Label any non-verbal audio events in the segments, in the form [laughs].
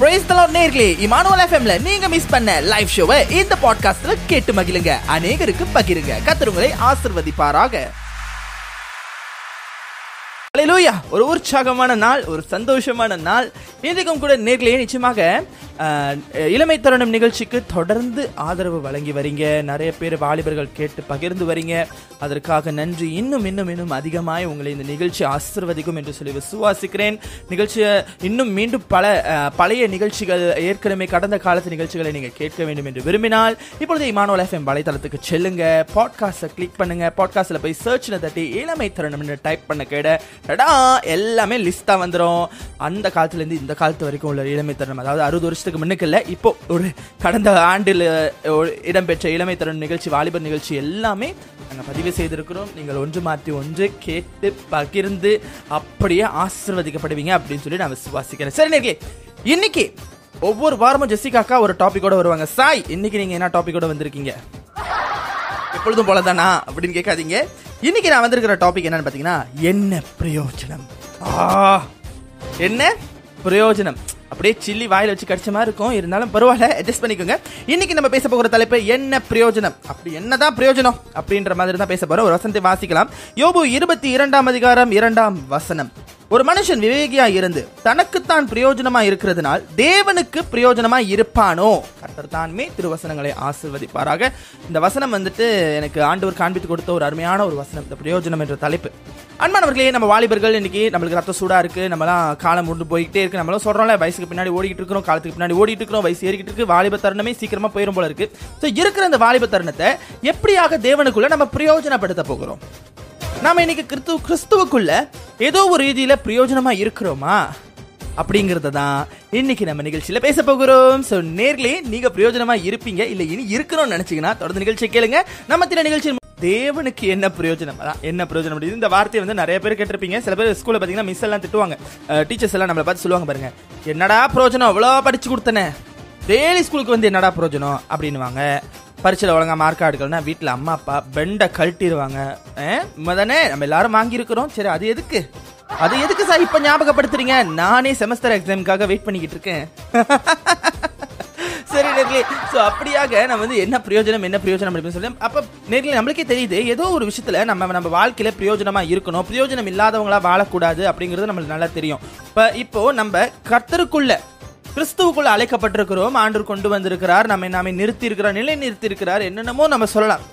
Price தலாட் நேர்களே Emmanuel எஃப்எம்ல நீங்க மிஸ் பண்ண லைவ் ஷோவை இந்த பாட்காஸ்ட்ல கேட்டு மகிழுங்க. அநேகருக்கு பகிருங்க. கத்துருங்களை ஆசிர்வதிப்பாராக. Hallelujah. ஒரு உற்சாகமான நாள் ஒரு சந்தோஷமான நாள். இன்றைக்கும் கூட நேர்களே நிச்சயமாக இளமை தருணம் நிகழ்ச்சிக்கு தொடர்ந்து ஆதரவு வழங்கி வரீங்க. நிறைய பேர் வாலிபர்கள் கேட்டு பகிர்ந்து வரீங்க. அதற்காக நன்றி. இன்னும் இன்னும் இன்னும் அதிகமாய் உங்களை இந்த நிகழ்ச்சி ஆசிர்வதிக்கும் என்று சொல்லி விசுவாசிக்கிறேன். நிகழ்ச்சியை இன்னும் மீண்டும் பல பழைய நிகழ்ச்சிகள் ஏற்கனவே கடந்த காலத்து நிகழ்ச்சிகளை நீங்கள் கேட்க வேண்டும் என்று விரும்பினால் இப்பொழுது இமானுவல் எஃப்எம் வலைத்தளத்துக்கு செல்லுங்க. பாட்காஸ்ட்டை கிளிக் பண்ணுங்க. பாட்காஸ்ட்டில் போய் சர்ச்சில் தட்டி இளமை தருணம்னு டைப் பண்ண கேடடா எல்லாமே லிஸ்டா வந்துடும் அந்த காலத்துலேருந்து இந்த காலத்து வரைக்கும் உள்ள இளமை தருணம் அதாவது அறுபது வருஷத்துக்கு வருஷத்துக்கு முன்னுக்கு இல்லை இப்போ ஒரு கடந்த ஆண்டில் இடம்பெற்ற இளமை தருணம் நிகழ்ச்சி வாலிபர் நிகழ்ச்சி எல்லாமே நாங்கள் பதிவு செய்திருக்கிறோம். நீங்கள் ஒன்று மாற்றி ஒன்று கேட்டு பகிர்ந்து அப்படியே ஆசிர்வதிக்கப்படுவீங்க அப்படின்னு சொல்லி நான் விசுவாசிக்கிறேன். சரி நேர்களே இன்னைக்கு ஒவ்வொரு வாரமும் ஜெசிகாக்கா ஒரு டாபிக்கோட வருவாங்க. சாய் இன்னைக்கு நீங்க என்ன டாபிக்கோட வந்திருக்கீங்க? எப்பொழுதும் போலதானா அப்படின்னு கேட்காதீங்க. இன்னைக்கு நான் வந்திருக்கிற டாபிக் என்னன்னு பாத்தீங்கன்னா என்ன பிரயோஜனம்? என்ன பிரயோஜனம்? அப்படியே சில்லி வாயில வச்சு கடிச்ச மாதிரி இருக்கும். இருந்தாலும் பரவாயில்ல அட்ஜஸ்ட் பண்ணிக்கோங்க. இன்னைக்கு நம்ம பேச போகிற தலைப்பு என்ன பிரயோஜனம்? அப்படி என்னதான் பிரயோஜனம் அப்படின்ற மாதிரி தான் பேச போறோம். ஒரு வசனத்தை வாசிக்கலாம். யோபு இருபத்தி இரண்டாம் அதிகாரம் இரண்டாம் வசனம். ஒரு மனுஷன் விவேகியா இருந்து தனக்குத்தான் பிரயோஜனமா இருக்கிறதுனால் தேவனுக்கு பிரயோஜனமா இருப்பானோ? கர்த்தர் தான்மே திருவசனங்களை ஆசிர்வதிப்பாராக. இந்த வசனம் வந்துட்டு எனக்கு ஆண்டவர் காண்பித்து கொடுத்த ஒரு அருமையான ஒரு வசனம். இந்த பிரயோஜனம் என்ற தலைப்பு. அன்பானவர்களே நம்ம வாலிபர்கள் இன்னைக்கு நம்மளுக்கு ரத்த சூடா இருக்கு. நம்மளாம் காலம் முண்டு போயிட்டே இருக்கு. நம்மளும் சொல்றோம்ல வயசுக்கு பின்னாடி ஓடிக்கிட்டு இருக்கிறோம் காலத்துக்கு பின்னாடி ஓடிட்டு இருக்கிறோம் வயசு ஏறிக்கிட்டு இருக்கு. வாலிப தருணமே சீக்கிரமா போயிரும் போல இருக்கு. ஸோ இருக்கிற இந்த வாலிப தருணத்தை எப்படியாக தேவனுக்குள்ள நம்ம பிரயோஜனப்படுத்த போகிறோம்? நாம இன்னைக்கு கிறிஸ்து கிறிஸ்துவுக்குள்ள ஏதோ ஒரு ரீதியில பிரயோஜனமா இருக்கிறோமா? அப்படிங்கறத தான் இன்னைக்கு நம்ம நிகழ்ச்சியில பேச போகிறோம். சோ நேர்லயே நீங்க பிரயோஜனமா இருப்பீங்க இல்ல இனி இருக்கணும்னு நினைச்சீங்கன்னா தொடர்ந்து நிகழ்ச்சியை கேளுங்க. நம்ம தின நிகழ்ச்சி தேவனுக்கு என்ன பிரயோஜனம்? அதான் என்ன பிரயோஜனம் அப்படி இந்த வார்த்தையை வந்து நிறைய பேர் கேட்டிருப்பீங்க. சில பேர் ஸ்கூல்ல பாத்தீங்கன்னா மிஸ் எல்லாம் திட்டுவாங்க. டீச்சர்ஸ் எல்லாம் நம்மளை பார்த்து சொல்லுவாங்க பாருங்க என்னடா பிரயோஜனம்? அவ்வளோ படிச்சு கொடுத்தனே. டெய்லி ஸ்கூலுக்கு வந்து என்னடா பிரயோஜனம்? அப்படின்னுவாங்க. பரீட்சையில் ஒழுங்கா மார்க் எடுக்கலன்னா வீட்டில் அம்மா அப்பா பெண்டை கழட்டிடுவாங்க தானே நம்ம எல்லாரும் வாங்கியிருக்கிறோம். சரி அது எதுக்கு? அது எதுக்கு சார் இப்போ ஞாபகப்படுத்துறீங்க? நானே செமஸ்டர் எக்ஸாமுக்காக வெயிட் பண்ணிக்கிட்டு இருக்கேன். [laughs] சரி நேர்களே ஸோ அப்படியாக நம்ம வந்து என்ன பிரயோஜனம் என்ன பிரயோஜனம் அப்படின்னு சொல்லி அப்போ நேர்களே நம்மளுக்கே தெரியுது ஏதோ ஒரு விஷயத்தில் நம்ம நம்ம வாழ்க்கையில் பிரயோஜனமாக இருக்கணும். பிரயோஜனம் இல்லாதவங்களா வாழக்கூடாது அப்படிங்கிறது நம்மளுக்கு நல்லா தெரியும். இப்போ இப்போ நம்ம கர்த்தருக்குள்ள கிறிஸ்துவுக்குள் அழைக்கப்பட்டிருக்கிறோம். ஆண்டவர் கொண்டு வந்திருக்கிறார். நம்மை நாமே நிறுத்தி இருக்கிறார் நிலை நிறுத்தி இருக்கிறார் என்னென்னமோ நம்ம சொல்லலாம்.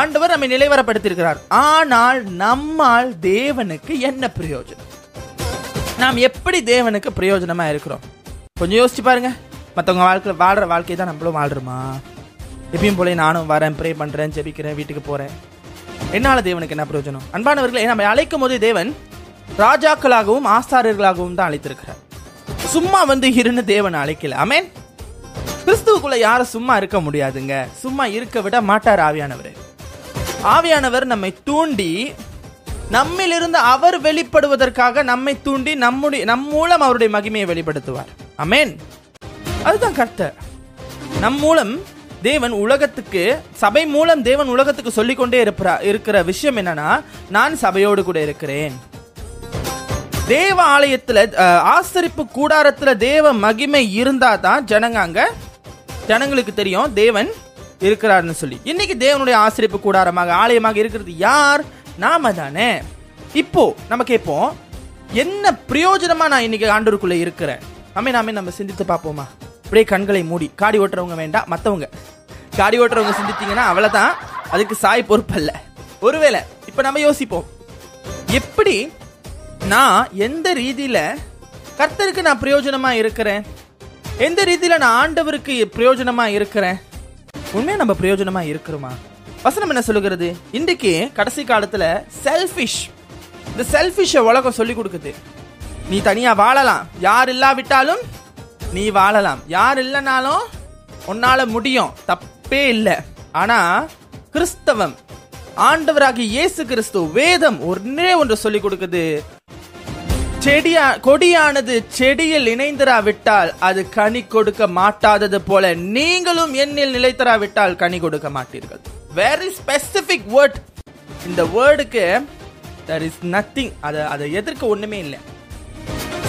ஆண்டவர் நம்மை நிலைவரப்படுத்தியிருக்கிறார். ஆனால் நம்மால் தேவனுக்கு என்ன பிரயோஜனம்? நாம் எப்படி தேவனுக்கு பிரயோஜனமா இருக்கிறோம்? கொஞ்சம் யோசிச்சு பாருங்க. மற்றவங்க வாழ்க்கையில் வாழ்ற வாழ்க்கை தான் நம்மளும் வாழ்றோமா? எப்பயும் போல நானும் வரேன் ப்ரே பண்றேன் ஜெபிக்கிறேன் வீட்டுக்கு போறேன். என்னால தேவனுக்கு என்ன பிரயோஜனம்? அன்பானவர்களை நம்ம அழைக்கும் போது தேவன் ராஜாக்களாகவும் ஆசாரியர்களாகவும் தான் அழைத்திருக்கிறார். சும்மா வந்து இருன்னு தேவன் அழைக்கல. அமேன் கிறிஸ்துவுக்குள்ள யாரும் சும்மா இருக்க முடியாதுங்க. சும்மா இருக்க விட மாட்டார் ஆவியானவர். ஆவியானவர் நம்மை தூண்டி நம்மிலிருந்து அவர் வெளிப்படுவதற்காக நம்மை தூண்டி நம்முடைய நம் மூலம் அவருடைய மகிமையை வெளிப்படுத்துவார். அமேன் அதுதான் கர்த்தர். நம் மூலம் தேவன் உலகத்துக்கு சபை மூலம் தேவன் உலகத்துக்கு சொல்லிக்கொண்டே இருக்கிற இருக்கிற விஷயம் என்னன்னா நான் சபையோடு கூட இருக்கிறேன். தேவ ஆலயத்துல ஆசரிப்பு கூடாரத்துல தேவ மகிமை இருந்தா தான் ஜனங்க அங்க ஜனங்களுக்கு தெரியும் தேவன் இருக்கிறார்னு சொல்லி. இன்னைக்கு தேவனுடைய ஆசிரியப்பு கூடாரமாக ஆலயமாக இருக்கிறது யார்? நாம தானே. இப்போ நம்ம கேட்போம் என்ன பிரயோஜனமா நான் இன்னைக்கு ஆண்டவருக்குள்ள இருக்கிறேன்? அமே நாமே நம்ம சிந்தித்து பார்ப்போமா? அப்படியே கண்களை மூடி காடி ஓட்டுறவங்க வேண்டாம் மற்றவங்க காடி ஓட்டுறவங்க சிந்தித்தீங்கன்னா அவ்வளோதான் அதுக்கு சாய் பொறுப்பல்ல. ஒருவேளை இப்போ நம்ம யோசிப்போம் எப்படி நான் எந்த ரீதியில கர்த்தருக்கு நான் பிரயோஜனமா இருக்கிறேன்? எந்த ரீதியில நான் ஆண்டவருக்கு பிரயோஜனமா இருக்கிறேன்? உண்மையா நம்ம பிரயோஜனமா இருக்கிறோமா? வசனம் என்ன சொல்லுகிறது? இன்றைக்கு கடைசி காலத்துல செல்ஃபிஷ் இந்த செல்ஃபிஷ உலகம் சொல்லி கொடுக்குது. நீ தனியா வாழலாம். யார் இல்லாவிட்டாலும் நீ வாழலாம். யார் இல்லைனாலும் உன்னால முடியும். தப்பே இல்லை. ஆனா கிறிஸ்தவம் ஆண்டவராகிய இயேசு கிறிஸ்து வேதம் ஒன்னே ஒன்று சொல்லி கொடுக்குது. செடியா கொடியானது செடியில் இணைந்திராவிட்டால் அது கனி கொடுக்க மாட்டாதது போல நீங்களும் என்னில் நிலைத்தராவிட்டால் கனி கொடுக்க மாட்டீர்கள். வெரி ஸ்பெசிபிக் வேர்ட் இந்த வேர்டுக்கு தர் இஸ் நத்திங் அதை அதை எதிர்க்க ஒண்ணுமே இல்லை.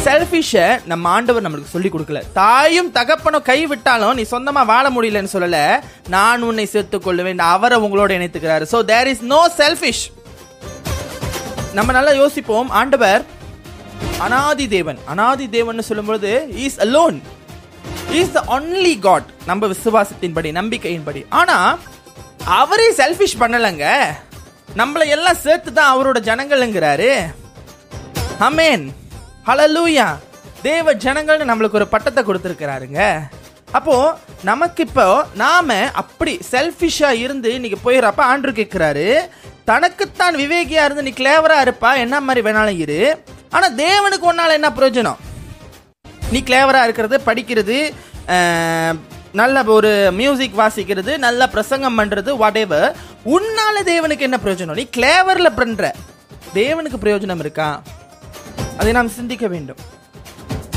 செல்ஃபிஷை நம்ம ஆண்டவர் நம்மளுக்கு சொல்லி கொடுக்கல. தாயும் தகப்பனும் கை விட்டாலும் நீ சொந்தமாக வாழ முடியலன்னு சொல்லல. நான் உன்னை சேர்த்துக் கொள்ளுவேன். அவரை உங்களோட இணைத்துக்கிறாரு. So there is no selfish நம்ம நல்லா யோசிப்போம். ஆண்டவர் அனாதி தேவன் அனாதி தேவன் சொல்லும்பொழுது is alone is the only God நம்ம விசுவாசத்தின்படி நம்பிக்கையின்படி. ஆனா அவரே செல்ஃபிஷ் பண்ணலங்க. நம்மளை எல்லாம் சேர்த்து தான் அவரோட ஜனங்கள்ங்கிறாரு. அமேன் ஹலலூயா தேவ ஜனங்கள்னு நம்மளுக்கு ஒரு பட்டத்தை கொடுத்துருக்கிறாருங்க. அப்போ நமக்கு இப்போ நாம அப்படி செல்ஃபிஷா இருந்து இன்னைக்கு போயிடுறப்ப ஆண்டு கேட்கிறாரு. தனக்குத்தான் விவேகியா இருந்து நீ கிளேவரா இருப்பா. என்ன மாதிரி வேணாலும் இரு. ஆனால் தேவனுக்கு ஒன்னால என்ன பிரயோஜனம்? நீ கிளேவராக இருக்கிறது படிக்கிறது நல்ல ஒரு மியூசிக் வாசிக்கிறது நல்ல பிரசங்கம் பண்ணுறது வாட் உன்னால தேவனுக்கு என்ன பிரயோஜனம்? நீ கிளேவரில் பண்ணுற தேவனுக்கு பிரயோஜனம் இருக்கா? அதை நாம் சிந்திக்க வேண்டும்.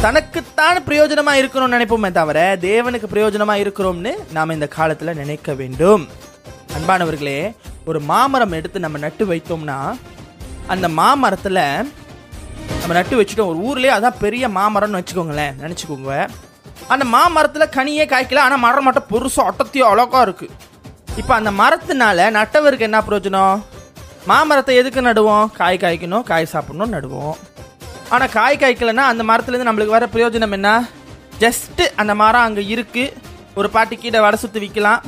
தனக்குத்தான் பிரயோஜனமாக இருக்கணும்னு நினைப்போமே தவிர தேவனுக்கு பிரயோஜனமாக இருக்கிறோம்னு நாம் இந்த காலத்தில் நினைக்க வேண்டும். அன்பானவர்களே ஒரு மாமரம் எடுத்து நம்ம நட்டு வைத்தோம்னா அந்த மாமரத்தில் நம்ம நட்டு வச்சுட்டோம். ஒரு ஊர்லயே அதான் பெரிய மாமரம்னு வச்சுக்கோங்களேன். நினச்சிக்கோங்க. அந்த மாமரத்தில் கனியே காய்க்கல. ஆனால் மரம் மட்டும் பெருசா ஒட்டத்தையும் அழகா இருக்கு. இப்போ அந்த மரத்தினால நட்டவருக்கு என்ன பிரயோஜனம்? மாமரத்தை எதுக்கு நடுவோம்? காய் காய்க்கணும் காய் சாப்பிடணும் நடுவோம். ஆனால் காய் காய்க்கலன்னா அந்த மரத்துலேருந்து நம்மளுக்கு வர பிரயோஜனம் என்ன? ஜஸ்ட்டு அந்த மரம் அங்கே இருக்குது ஒரு பாட்டி கீழே வடை சுற்றி விற்கலாம்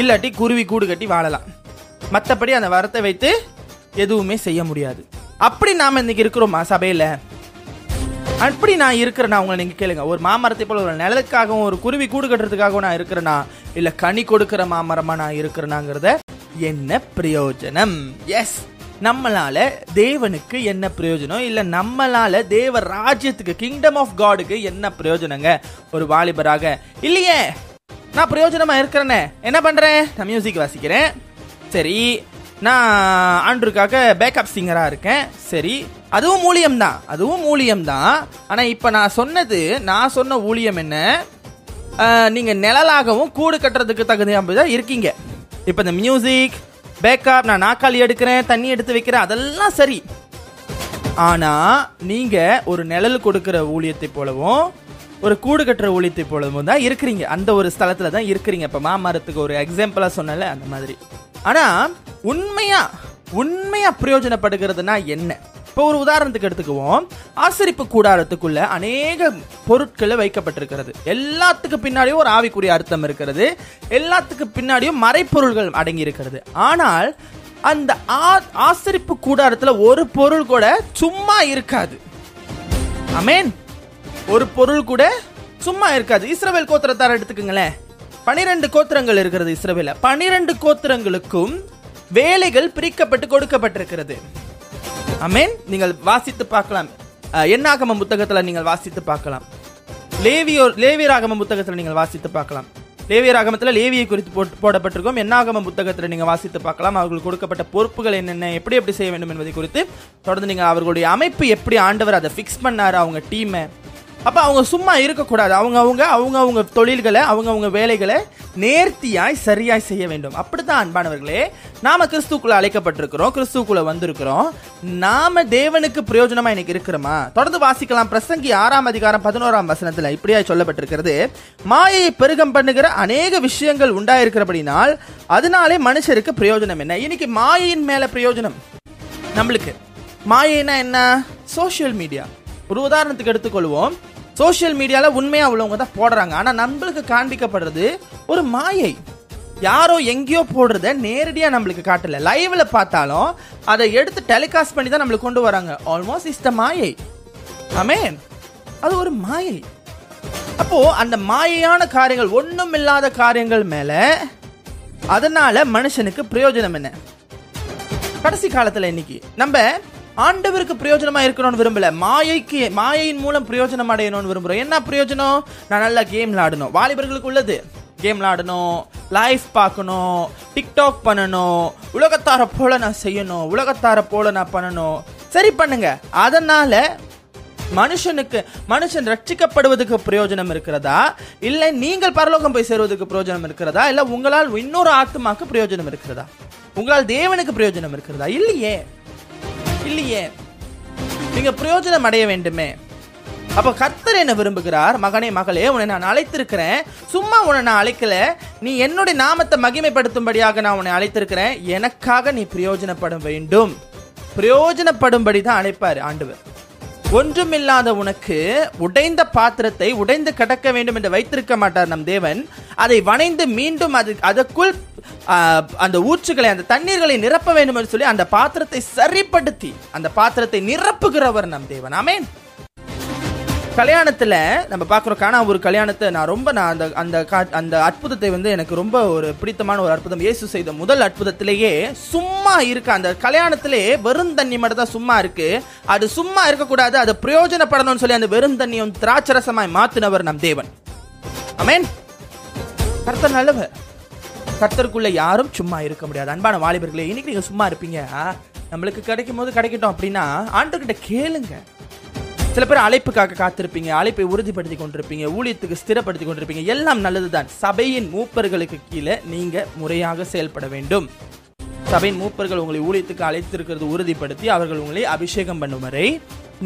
இல்லாட்டி குருவி கூடு கட்டி வாழலாம். மற்றபடி அந்த வரத்தை வைத்து எதுவுமே செய்ய முடியாது. அப்படி நாம இன்னைக்கு இருக்கிறோமா சபையில. அப்படி நான் இருக்கிறேன்னா உங்களை நீங்க கேளுங்க. ஒரு மாமரத்தை போல ஒரு நிலத்துக்காகவும் ஒரு குருவி கூடு கட்டுறதுக்காகவும் நான் இருக்கிறேனா? இல்ல கனி கொடுக்கிற மாமரமா நான் இருக்கிறேனாங்கிறத என்ன பிரயோஜனம்? எஸ் நம்மளால தேவனுக்கு என்ன பிரயோஜனம்? இல்ல நம்மளால தேவ ராஜ்யத்துக்கு கிங்டம் ஆஃப் காடுக்கு என்ன பிரயோஜனங்க? ஒரு வாலிபராக இல்லையே நான் பிரயோஜனமா இருக்கிறேனே என்ன பண்றேன்? நான் மியூசிக் வாசிக்கிறேன். சரி நான் ஆண்ட்ருக்காக பேக்கப் சிங்கராக இருக்கேன். சரி அதுவும் மூலியம் தான் அதுவும் மூலியம் தான் ஆனால் இப்போ நான் சொன்னது நான் சொன்ன ஊழியம் என்ன? நீங்கள் நிழலாகவும் கூடு கட்டுறதுக்கு தகுதியாக தான் இருக்கீங்க. இப்போ இந்த மியூசிக் பேக்கப் நான் நாக்காளி எடுக்கிறேன் தண்ணி எடுத்து வைக்கிறேன் அதெல்லாம் சரி. ஆனால் நீங்கள் ஒரு நிழல் கொடுக்குற ஊழியத்தை போலவும் ஒரு கூடு கட்டுற ஊழியத்தை போலவும் தான் இருக்கிறீங்க. அந்த ஒரு ஸ்தலத்தில் தான் இருக்கிறீங்க. இப்போ மாமரத்துக்கு ஒரு எக்ஸாம்பிளாக சொன்னல அந்த மாதிரி. ஆனா உண்மையா உண்மையா பிரயோஜனப்படுகிறதுனா என்ன? இப்போ ஒரு உதாரணத்துக்கு எடுத்துக்குவோம். ஆசரிப்பு கூடாரத்துக்குள்ள அநேக பொருட்கள் வைக்கப்பட்டிருக்கிறது. எல்லாத்துக்கு பின்னாடியும் ஒரு ஆவிக்குரிய அர்த்தம் இருக்கிறது. எல்லாத்துக்கு பின்னாடியும் மறைப்பொருள்கள் அடங்கி இருக்கிறது ஆனால் அந்த ஆ- ஆசரிப்பு கூடாரத்துல ஒரு பொருள் கூட சும்மா இருக்காது. அமேன் ஒரு பொருள் கூட சும்மா இருக்காது. இஸ்ரவேல் கோத்திரத்தார் எடுத்துக்கங்களேன். பனிரெண்டு கோத்திரங்கள் இருக்கிறது இஸ்ரவேல. பனிரெண்டு கோத்திரங்களுக்கும் வேலைகள் பிரிக்கப்பட்டு கொடுக்கப்பட்டிருக்கிறது. அமேன் நீங்கள் வாசித்து பார்க்கலாம். என்னாகம எண்ணாகம நீங்கள் வாசித்து பார்க்கலாம். லேவியோர் லேவியராகம புத்தகத்தில் நீங்கள் வாசித்து பார்க்கலாம். லேவியராகமத்தில் லேவியை குறித்து போட்டு போடப்பட்டிருக்கும். எண்ணாகம புத்தகத்தில் நீங்கள் வாசித்து பார்க்கலாம். அவர்களுக்கு கொடுக்கப்பட்ட பொறுப்புகள் என்னென்ன எப்படி எப்படி செய்ய வேண்டும் என்பதை குறித்து தொடர்ந்து நீங்கள் அவர்களுடைய அமைப்பு எப்படி ஆண்டவர் அதை ஃபிக்ஸ் பண்ணார் அவங்க டீமை அப்போ அவங்க சும்மா இருக்கக்கூடாது. அவங்க அவங்க அவங்க அவங்க தொழில்களை அவங்க அவங்க வேலைகளை நேர்த்தியாய் சரியாய் செய்ய வேண்டும். அப்படித்தான் அன்பானவர்களே நாம கிறிஸ்துக்குள்ள அழைக்கப்பட்டிருக்கிறோம் கிறிஸ்துக்குள்ள வந்திருக்கிறோம். நாம தேவனுக்கு பிரயோஜனமா இன்னைக்கு இருக்கிறோமா? தொடர்ந்து வாசிக்கலாம். பிரசங்கி ஆறாம் அதிகாரம் பதினோராம் வசனத்துல இப்படியாய் சொல்லப்பட்டிருக்கிறது. மாயை பெருகம் பண்ணுகிற அநேக விஷயங்கள் உண்டாயிருக்கிறபடினால் அதனாலே மனுஷருக்கு பிரயோஜனம் என்ன? இன்னைக்கு மாயையின் மேல பிரயோஜனம்? நம்மளுக்கு. மாயைனா என்ன? Social media. ஒரு உதாரணத்துக்கு எடுத்துக்கொள்வோம். சோஷியல் மீடியாவில் உண்மையாக உள்ளவங்க தான் போடுறாங்க. ஆனால் நம்மளுக்கு காண்பிக்கப்படுறது ஒரு மாயை. யாரோ எங்கேயோ போடுறத நேரடியாக நம்மளுக்கு காட்டல. லைவ்ல பார்த்தாலும் அதை எடுத்து டெலிகாஸ்ட் பண்ணி தான் நம்மளுக்கு கொண்டு வராங்க. ஆல்மோஸ்ட் இஸ் த மாயை. ஆமென் அது ஒரு மாயை. அப்போ அந்த மாயையான காரியங்கள் ஒன்றும் இல்லாத காரியங்கள் மேல அதனால மனுஷனுக்கு பிரயோஜனம் என்ன? கடைசி காலத்தில் இன்னைக்கு நம்ம ஆண்டவருக்கு பிரயோஜனமா இருக்கணும்னு விரும்பல. மாயைக்கு மாயையின் மூலம் பிரயோஜனம் அடையணும்னு விரும்புறோம். என்ன பிரயோஜனம்? நான் நல்லா கேம் விளாடணும் வாலிபர்களுக்கு உள்ளது. கேம் விளாடணும் லைஃப் பார்க்கணும். டிக்டாக் பண்ணணும். உலகத்தார போல நான் செய்யணும். உலகத்தார போல நான் பண்ணணும். சரி பண்ணுங்க. அதனால மனுஷனுக்கு மனுஷன் ரட்சிக்கப்படுவதற்கு பிரயோஜனம் இருக்கிறதா? இல்லை நீங்கள் பரலோகம் போய் சேருவதற்கு பிரயோஜனம் இருக்கிறதா? இல்ல உங்களால் இன்னொரு ஆத்மாக்கு பிரயோஜனம் இருக்கிறதா? உங்களால் தேவனுக்கு பிரயோஜனம் இருக்கிறதா? இல்லையே. இல்லையே. நீங்க பிரயோஜனம் அடைய வேண்டுமே. அப்ப கர்த்தர் என்ன விரும்புகிறார்? மகனே மகளே உன்னை நான் அழைத்திருக்கிறேன். சும்மா உன்னை நான் அழைக்கல. நீ என்னுடைய நாமத்தை மகிமைப்படுத்தும்படியாக நான் உன்னை அழைத்திருக்கிறேன். எனக்காக நீ பிரயோஜனப்பட வேண்டும். பிரயோஜனப்படும்படி தான் அழைப்பார் ஆண்டவர். ஒன்றுமில்லாத உனக்கு உடைந்த பாத்திரத்தை உடைந்து கடக்க வேண்டும் என்று வைத்திருக்க மாட்டார் நம் தேவன். அதை வணைந்து மீண்டும் அது அதற்குள் அந்த ஊற்றுகளை அந்த தண்ணீர்களை நிரப்ப வேண்டும் என்று சொல்லி அந்த பாத்திரத்தை சரிப்படுத்தி அந்த பாத்திரத்தை நிரப்புகிறவர் நம் தேவன். அமேன் கல்யாணத்துல நம்ம பார்க்குறோம் காணா ஒரு கல்யாணத்தை நான் ரொம்ப நான் அந்த அந்த கா- அந்த அற்புதத்தை வந்து எனக்கு ரொம்ப ஒரு பிடித்தமான ஒரு அற்புதம். இயேசு செய்த முதல் அற்புதத்திலேயே சும்மா இருக்க அந்த கல்யாணத்திலே வெறும் தண்ணி மட்டும் தான் சும்மா இருக்கு. அது சும்மா இருக்கக்கூடாது அதை பிரயோஜனப்படணும்னு சொல்லி அந்த வெறும் தண்ணியும் திராட்சரசமாய் மாத்தினவர் நம் தேவன். அமேன் கர்த்தர் நல்லவர். கர்த்தருக்குள்ள யாரும் சும்மா இருக்க முடியாது. அன்பான வாலிபர்களே இன்னைக்கு நீங்க சும்மா இருப்பீங்க. நம்மளுக்கு கிடைக்கும் போது கிடைக்கட்டும் அப்படின்னா ஆண்டுகிட்ட கேளுங்க. சில பேர் அழைப்புக்காக காத்திருப்பீங்க அழைப்பை உறுதிப்படுத்தி கொண்டிருப்பீங்க ஊழியத்துக்கு ஸ்திரப்படுத்தி கொண்டிருப்பீங்க. எல்லாம் நல்லதுதான். சபையின் மூப்பர்களுக்கு கீழே நீங்க முறையாக செயல்பட வேண்டும். சபையின் மூப்பர்கள் உங்களை ஊழியத்துக்கு அழைத்திருக்கிறது உறுதிப்படுத்தி அவர்கள் உங்களை அபிஷேகம் பண்ணும் வரை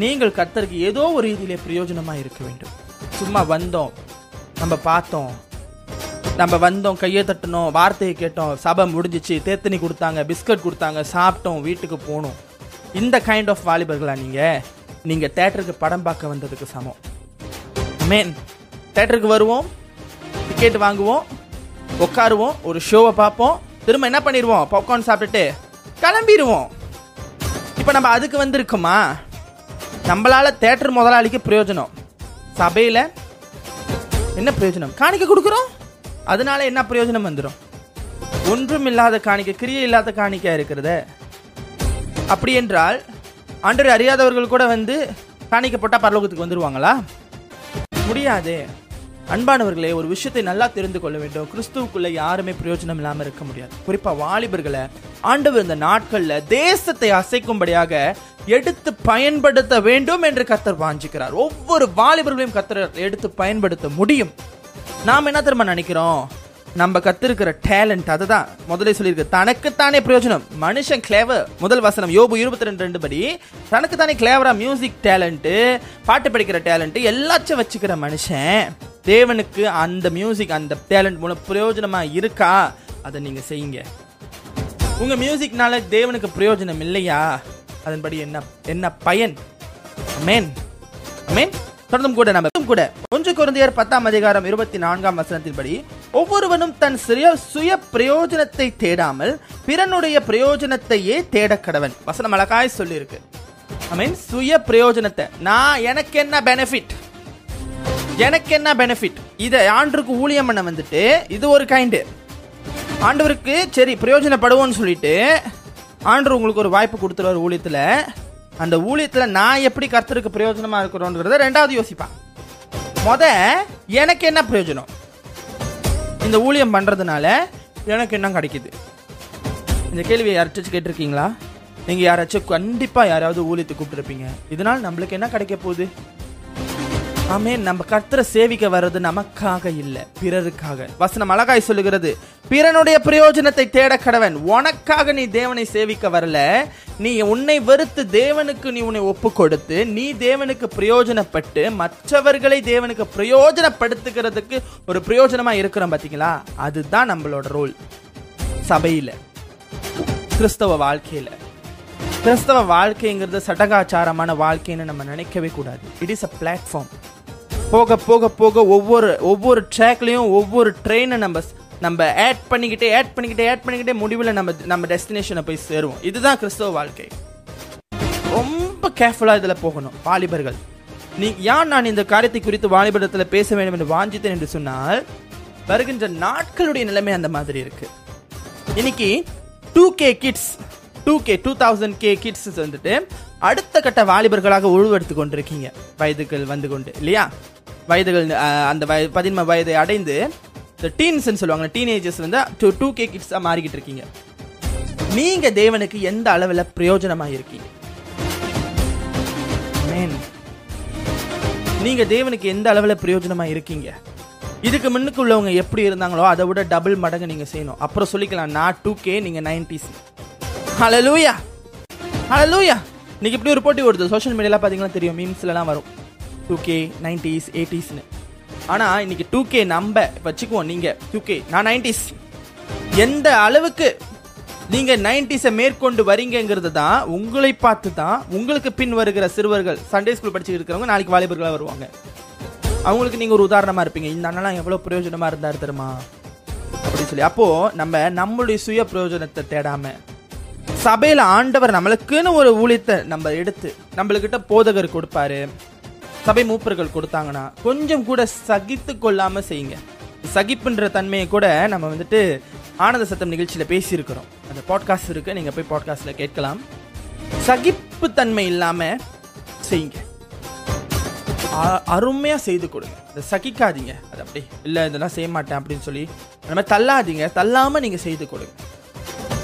நீங்கள் கர்த்தருக்கு ஏதோ ஒரு ரீதியிலே பிரயோஜனமா இருக்க வேண்டும். சும்மா வந்தோம் நம்ம பார்த்தோம் நம்ம வந்தோம் கையை தட்டினோம் வார்த்தையை கேட்டோம் சபை முடிஞ்சிச்சு தேத்தனி கொடுத்தாங்க பிஸ்கட் கொடுத்தாங்க சாப்பிட்டோம் வீட்டுக்கு போகணும் இந்த கைண்ட் ஆஃப் வாலிபர்களா நீங்கள் நீங்கள் தேட்டருக்கு படம் பார்க்க வந்ததுக்கு சமம். மேன் தேட்டருக்கு வருவோம் டிக்கெட் வாங்குவோம் உட்காருவோம் ஒரு ஷோவை பார்ப்போம். திரும்ப என்ன பண்ணிடுவோம்? பாப்கார்ன் சாப்பிட்டுட்டு கிளம்பிடுவோம். இப்போ நம்ம அதுக்கு வந்திருக்கோமா? நம்மளால தேட்டர் முதலாளிக்கு பிரயோஜனம். சபையில் என்ன பிரயோஜனம்? காணிக்க கொடுக்குறோம். அதனால என்ன பிரயோஜனம் வந்துடும் ஒன்றும் இல்லாத காணிக்க கிரியை இல்லாத காணிக்கையாக இருக்கிறத. அப்படி என்றால் ஆண்டரை அறியாதவர்கள் கூட வந்து காணிக்க பரலோகத்துக்கு வந்துருவாங்களா? முடியாது. அன்பானவர்களே ஒரு விஷயத்தை நல்லா தெரிந்து கொள்ள வேண்டும். கிறிஸ்துவுக்குள்ள யாருமே பிரயோஜனம் இல்லாம இருக்க முடியாது. குறிப்பா வாலிபர்களை ஆண்டவர் இந்த நாட்கள்ல தேசத்தை அசைக்கும்படியாக எடுத்து பயன்படுத்த வேண்டும் என்று கர்த்தர் வாஞ்சிக்கிறார். ஒவ்வொரு வாலிபர்களையும் கத்தர் எடுத்து பயன்படுத்த முடியும். நாம் என்ன திரும்ப நினைக்கிறோம்? நம்ம கத்திருக்கிற டேலண்ட் அதுதான். முதல்ல சொல்லியிருக்கு தனக்குத்தானே பிரயோஜனம். மனுஷன் கிளேவர் முதல் வசனம் யோபு இருபத்தி ரெண்டு ரெண்டு படி தனக்குத்தானே கிளேவரா மியூசிக் டேலண்ட்டு பாட்டு படிக்கிற டேலண்ட்டு எல்லாச்சும் வச்சுக்கிற மனுஷன் தேவனுக்கு அந்த மியூசிக் அந்த டேலண்ட் மூலம் பிரயோஜனமாக இருக்கா? அதை நீங்கள் செய்யுங்க. உங்கள் மியூசிக்னால தேவனுக்கு பிரயோஜனம் இல்லையா? அதன்படி என்ன என்ன பயன்? அமேன் அமேன் தொடர்ந்தும் கூட நம்ம கூட ஒன்று குழந்தையர் பத்தாம் அதிகாரம் இருபத்தி நான்காம் வசனத்தின்படி ஒவ்வொருவனும் தன் சுய சுய பிரயோஜனத்தை தேடாமல் பிறனுடைய பிரயோஜனத்தையே தேட கடவன். வசனம் அழகாய் சொல்லியிருக்கு. ஐ மீன் சுய பிரயோஜனத்தை. நான் எனக்கு என்ன பெனிஃபிட் எனக்கு என்ன பெனிஃபிட் இதை ஆண்டுக்கு ஊழியம் பண்ண வந்துட்டு இது ஒரு கைண்டு ஆண்டவருக்கு சரி பிரயோஜனப்படுவோம்னு சொல்லிட்டு ஆண்டவர் உங்களுக்கு ஒரு வாய்ப்பு கொடுத்துருவார் ஊழியத்தில். அந்த ஊழியத்தில் நான் எப்படி கர்த்தருக்கு பிரயோஜனமா இருக்கிறோன்றத ரெண்டாவது யோசிப்பான். முத எனக்கு என்ன பிரயோஜனம்? இந்த ஊழியம் பண்றதுனால எனக்கு என்ன கிடைக்குது? இந்த கேள்வியை யாராச்சும் கேட்டிருக்கீங்களா? நீங்க யாராச்சும் கண்டிப்பா யாராவது ஊழியத்தை கூப்பிட்டுருப்பீங்க. இதனால் நம்மளுக்கு என்ன கிடைக்க போகுது? ஆமே நம்ம கர்த்தரை சேவிக்க வர்றது நமக்காக இல்ல பிறருக்காக. வசனம் அழகாய் சொல்லுகிறது பிறனுடைய பிரயோஜனத்தை தேட கடவன் உனக்காக நீ தேவனை சேவிக்க வரல. நீ உன்னை வெறுத்து தேவனுக்கு நீ உன்னை ஒப்பு கொடுத்து நீ தேவனுக்கு பிரயோஜனப்பட்டு மற்றவர்களை தேவனுக்கு பிரயோஜனப்படுத்துகிறதுக்கு ஒரு பிரயோஜனமா இருக்கிறோம் பாத்தீங்களா? அதுதான் நம்மளோட ரோல் சபையில கிறிஸ்தவ வாழ்க்கையில. கிறிஸ்தவ வாழ்க்கைங்கிறது சடகாச்சாரமான வாழ்க்கைன்னு நம்ம நினைக்கவே கூடாது. இட் இஸ் அ பிளாட்ஃபார்ம் போக போக போக ஒவ்வொரு ஒவ்வொரு ட்ராக்லையும் ஒவ்வொரு ட்ரெயினை நம்ம நம்ம ஆட் பண்ணிக்கிட்டே ஆட் பண்ணிக்கிட்டே ஆட் பண்ணிக்கிட்டே முடிவில் நம்ம நம்ம டெஸ்டினேஷனை போய் சேருவோம். இதுதான் கிறிஸ்தவ வாழ்க்கை. ரொம்ப கேர்ஃபுல்லாக இதில் போகணும் வாலிபர்கள். நீ ஏன் நான் இந்த காரியத்தை குறித்து வாலிபடத்தில் பேச வேண்டும் என்று வாஞ்சித்தேன் என்று சொன்னால் வருகின்ற நாட்களுடைய நிலைமை அந்த மாதிரி இருக்கு. இன்னைக்கு two K kids two K two thousand K kids வந்துட்டு அடுத்த கட்ட வாலிபர்களாக உருவெடுத்து கொண்டிருக்கீங்க. வயதுகள் வந்து கொண்டு இல்லையா? வயதுகள் அஹ், அந்த வய பதின்ம வயதை அடைந்து இந்த டீன்ஸ்ன்னு சொல்லுவாங்க டீனேஜர்ஸ் வந்து டூ டூ கே கிட்ஸாக மாறிக்கிட்டு இருக்கீங்க. நீங்க தேவனுக்கு எந்த அளவில் பிரயோஜனமா இருக்கீங்க? Amen. நீங்க தேவனுக்கு எந்த அளவில் பிரயோஜனமா இருக்கீங்க? இதுக்கு முன்னுக்கு உள்ளவங்க எப்படி இருந்தாங்களோ அதை விட டபுள் மடங்கு நீங்க செய்யணும். அப்புறம் சொல்லிக்கலாம் நான் டூ கே நீங்க நைன்டிஸ் ஹலலூயா ஹலலூயா இன்னைக்கு இப்படி ஒரு போட்டி ஓடுது. சோஷியல் மீடியால பார்த்தீங்கன்னா தெரியும் மீம்ஸ்லலாம் வரும். டூ கே நைன்டிஸ் எயிட்டிஸ்னு ஆனா இன்னைக்கு டூ கே நம்ப வச்சுக்குவோம் நீங்க. டூ கே நான் நைன்டிஸ் எந்த அளவுக்கு நீங்க நைன்டிஸை மேற்கொண்டு வரீங்கங்கிறது தான் உங்களை பார்த்து தான் உங்களுக்கு பின் வருகிற சிறுவர்கள் சண்டே ஸ்கூல் படிச்சுட்டு இருக்கிறவங்க நாளைக்கு வாலிபர்களாக வருவாங்க. அவங்களுக்கு நீங்க ஒரு உதாரணமா இருப்பீங்க. இந்த அண்ணெல்லாம் எவ்வளவு பிரயோஜனமா இருந்தாரு தெரியுமா? அப்படின்னு சொல்லி. அப்போ நம்ம நம்மளுடைய சுய பிரயோஜனத்தை தேடாம சபையில ஆண்டவர் நம்மளுக்குன்னு ஒரு ஊழியத்தை நம்ம எடுத்து நம்மளுக்கிட்ட போதகர் கொடுப்பாரு. சபை மூப்பர்கள் கொடுத்தாங்கன்னா கொஞ்சம் கூட சகித்து கொள்ளாம செய்யுங்க. சகிப்புன்ற தன்மையை கூட நம்ம வந்துட்டு ஆனந்த சத்தம் நிகழ்ச்சியில பேசியிருக்கிறோம். அந்த பாட்காஸ்ட் இருக்கு நீங்க போய் பாட்காஸ்ட்ல கேட்கலாம். சகிப்பு தன்மை இல்லாம செய்யுங்க. அ- அருமையா செய்து கொடுங்க. இதை சகிக்காதீங்க. அது அப்படி இல்ல இதெல்லாம் செய்ய மாட்டேன் அப்படின்னு சொல்லி அந்த மாதிரி தள்ளாதீங்க. தள்ளாம நீங்க செய்து கொடுங்க.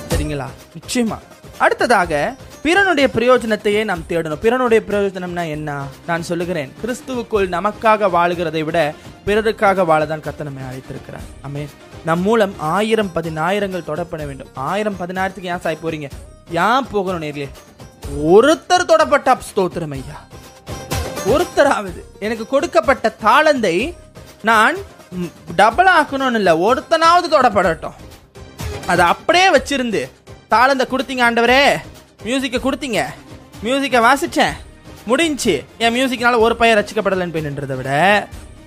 சரிங்களா? நிச்சயமா. அடுத்ததாக பிறனுடைய பிரயோஜனத்தையே நாம் தேடணும். பிறனுடைய பிரயோஜனம்னா என்ன? நான் சொல்லுகிறேன். கிறிஸ்துவுக்குள் நமக்காக வாழுகிறதை விட பிறருக்காக வாழதான் கத்த நம்மை அழைத்திருக்கிறார். அமே நம் மூலம் ஆயிரம் பதினாயிரங்கள் தொடப்பட வேண்டும். ஆயிரம் பதினாயிரத்துக்கு ஏன் சாய் போறீங்க? ஏன் போகணும் நேர்களே? ஒருத்தர் தொடப்பட்ட ஸ்தோத்திரம் ஐயா. ஒருத்தராவது. எனக்கு கொடுக்கப்பட்ட தாளந்தை நான் டபுள் ஆக்கணும்னு இல்லை ஒருத்தனாவது தொடப்படட்டும். அதை அப்படியே வச்சிருந்து தாளந்தை கொடுத்தீங்க ஆண்டவரே. மியூசிக்கை கொடுத்தீங்க. மியூசிக்கை வாசித்தேன் முடிஞ்சு. என் மியூசிக்னால ஒரு பையன் ரசிக்கப்படலைன்னு போய் நின்றதை விட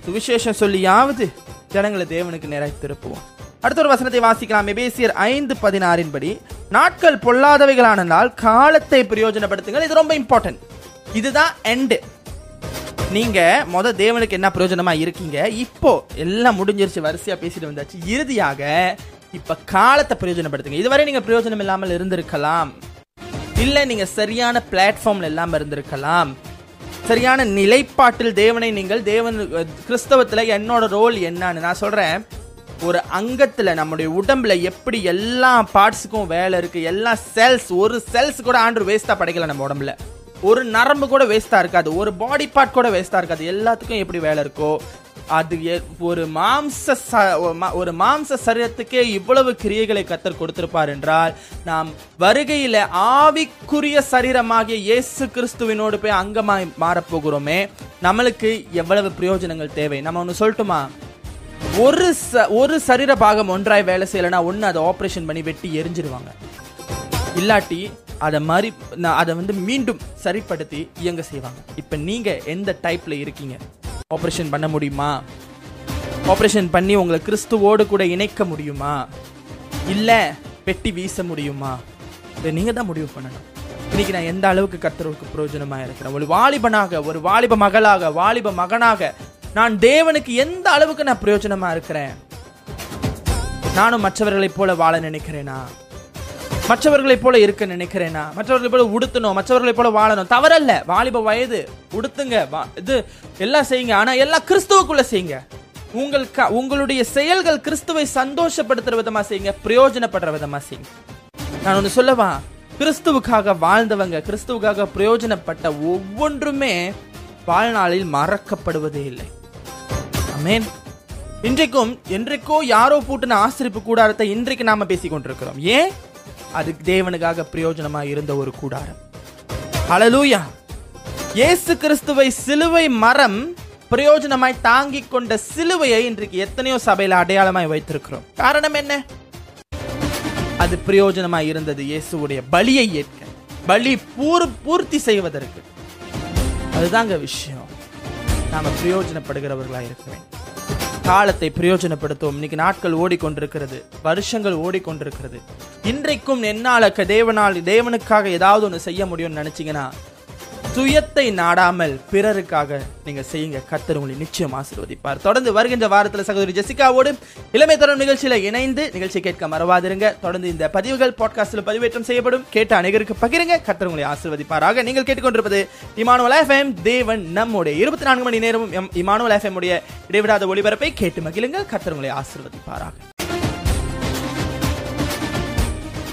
சுவிசேஷம் சொல்லியாவது ஜனங்களை தேவனுக்கு நேராக திருப்புவோம். அடுத்த ஒரு வசனத்தை வாசிக்கலாம். எபேசியர் ஐந்து பதினாறின் படி நாட்கள் பொல்லாதவைகளானால் காலத்தை பிரயோஜனப்படுத்துங்கள். இது ரொம்ப இம்பார்ட்டன்ட் இதுதான் எண்டு நீங்க மொத தேவனுக்கு என்ன பிரயோஜனமா இருக்கீங்க? இப்போ எல்லாம் முடிஞ்சிருச்சு வரிசையா பேசிட்டு வந்தாச்சு. இறுதியாக இப்ப காலத்தை பிரயோஜனப்படுத்துங்க. இதுவரை நீங்க பிரயோஜனம் இல்லாமல் இருந்திருக்கலாம். இல்லை நீங்கள் சரியான பிளாட்ஃபார்ம்ல இல்லாமல் இருந்திருக்கலாம். சரியான நிலைப்பாட்டில் தேவனை நீங்கள் தேவன் கிறிஸ்தவத்தில் என்னோட ரோல் என்னன்னு நான் சொல்கிறேன் ஒரு அங்கத்தில் நம்முடைய உடம்புல எப்படி எல்லா பார்ட்ஸுக்கும் வேலை இருக்குது எல்லா செல்ஸ் ஒரு செல்ஸ் கூட ஆண்டு வேஸ்ட்டாக படைக்கல நம்ம உடம்புல. ஒரு நரம்பு கூட வேஸ்ட்டாக இருக்காது ஒரு பாடி பார்ட் கூட வேஸ்ட்டாக இருக்காது. எல்லாத்துக்கும் எப்படி வேலை இருக்கோ அது எ- ஒரு மாம்ச ச- ஒரு மா- ஒரு மாம்ச சரீரத்துக்கே இவ்வளவு கிரியைகளை கத்தர் கொடுத்திருப்பார் என்றால் நாம் வருகையில ஆவிக்குரிய சரீரமாகிய இயேசு கிறிஸ்துவினோடு போய் அங்கமாய் மாறப்போகிறோமே நம்மளுக்கு எவ்வளவு பிரயோஜனங்கள் தேவை? நம்ம ஒன்று சொல்லட்டுமா? ஒரு ச ஒரு சரீர பாகம் ஒன்றாய் வேலை செய்யலைன்னா ஒன்று அதை ஆப்ரேஷன் பண்ணி வெட்டி எரிஞ்சிருவாங்க. இல்லாட்டி அதை மாதிரி நான் அதை வந்து மீண்டும் சரிப்படுத்தி இயங்க செய்வாங்க. இப்போ நீங்க எந்த டைப்ல இருக்கீங்க? ஆப்ரேஷன் பண்ண முடியுமா? ஆப்ரேஷன் பண்ணி உங்களை கிறிஸ்துவோடு கூட இணைக்க முடியுமா? இல்ல பெட்டி வீச முடியுமா? இதை நீங்க தான் முடிவு பண்ணணும். இன்னைக்கு நான் எந்த அளவுக்கு கர்த்தருக்கு பிரயோஜனமா இருக்கிறேன்? ஒரு வாலிபனாக ஒரு வாலிப மகளாக வாலிப மகனாக நான் தேவனுக்கு எந்த அளவுக்கு நான் பிரயோஜனமா இருக்கிறேன்? நானும் மற்றவர்களைப் போல வாழ நினைக்கிறேனா? மற்றவர்களைப் போல இருக்க நினைக்கிறேனா மற்றவர்களைப் போல உடுத்தணும் மற்றவர்களைப் போல வாழணும். தவறல்ல. வாலிப வயது உடுத்துங்க இது எல்லாம் செய்யுங்க. ஆனா எல்லாம் கிறிஸ்துவுக்குள்ள செய்யுங்க. உங்கள் க- உங்களுடைய செயல்கள் கிறிஸ்துவை சந்தோஷப்படுத்துற விதமா செய்யுங்க பிரயோஜனப்படுற விதமா செய்யுங்க. நான் ஒன்று சொல்லவா? கிறிஸ்துவுக்காக வாழ்ந்தவங்க கிறிஸ்துவுக்காக பிரயோஜனப்பட்ட ஒவ்வொன்றுமே வாழ்நாளில் மறக்கப்படுவதே இல்லை. இன்றைக்கும் என்றைக்கோ யாரோ பூட்டின ஆசிரிப்பு கூடாரத்தை இன்றைக்கு நாம பேசிக் கொண்டிருக்கிறோம் ஏன்? அது தேவனுக்காக பிரயோஜனமா இருந்த ஒரு கூடாரம். அழலூயா இயேசு கிறிஸ்துவை சிலுவை மரம் பிரயோஜனமாய் தாங்கி கொண்ட சிலுவையை இன்றைக்கு எத்தனையோ சபையில அடையாளமாய் வைத்திருக்கிறோம். காரணம் என்ன? அது பிரயோஜனமாய் இருந்தது இயேசுடைய பலியை ஏற்க. பலி பூர் பூர்த்தி செய்வதற்கு. அதுதாங்க விஷயம். நாம பிரயோஜனப்படுகிறவர்களா இருக்க வேண்டும். காலத்தை பிரயோஜனப்படுத்துவோம். இன்னைக்கு நாட்கள் ஓடிக்கொண்டிருக்கிறது. வருஷங்கள் ஓடிக்கொண்டிருக்கிறது. இன்றைக்கும் என்னால தேவனால் தேவனுக்காக ஏதாவது ஒன்று செய்ய முடியும்னு நினைச்சீங்கன்னா சுயத்தை நாடாமல் பிறருக்காக நீங்க செய்யுங்க. கத்தர் உங்களை நிச்சயம் ஆசீர்வதிப்பார். தொடர்ந்து வருகின்ற வாரத்தில் சகோதரி ஜெசிகாவோடு இளமை தரும் நிகழ்ச்சியில இணைந்து நிகழ்ச்சி கேட்க மறவாதிருங்க. தொடர்ந்து இந்த பதிவுகள் பாட்காஸ்டில் பதிவேற்றம் செய்யப்படும். கேட்ட அனைவருக்கு பகிருங்க. கத்தர் உங்களை ஆசீர்வதிப்பாராக. நீங்கள் கேட்டுக்கொண்டிருப்பது இமானுவல் எஃப்எம் தேவன் நம்முடைய. இருபத்தி நான்கு மணி நேரமும் இமானுவல் எஃப்எம் உடைய இடைவிடாத ஒளிபரப்பை கேட்டு மகிழுங்க கத்தர் உங்களை ஆசீர்வதிப்பாராக.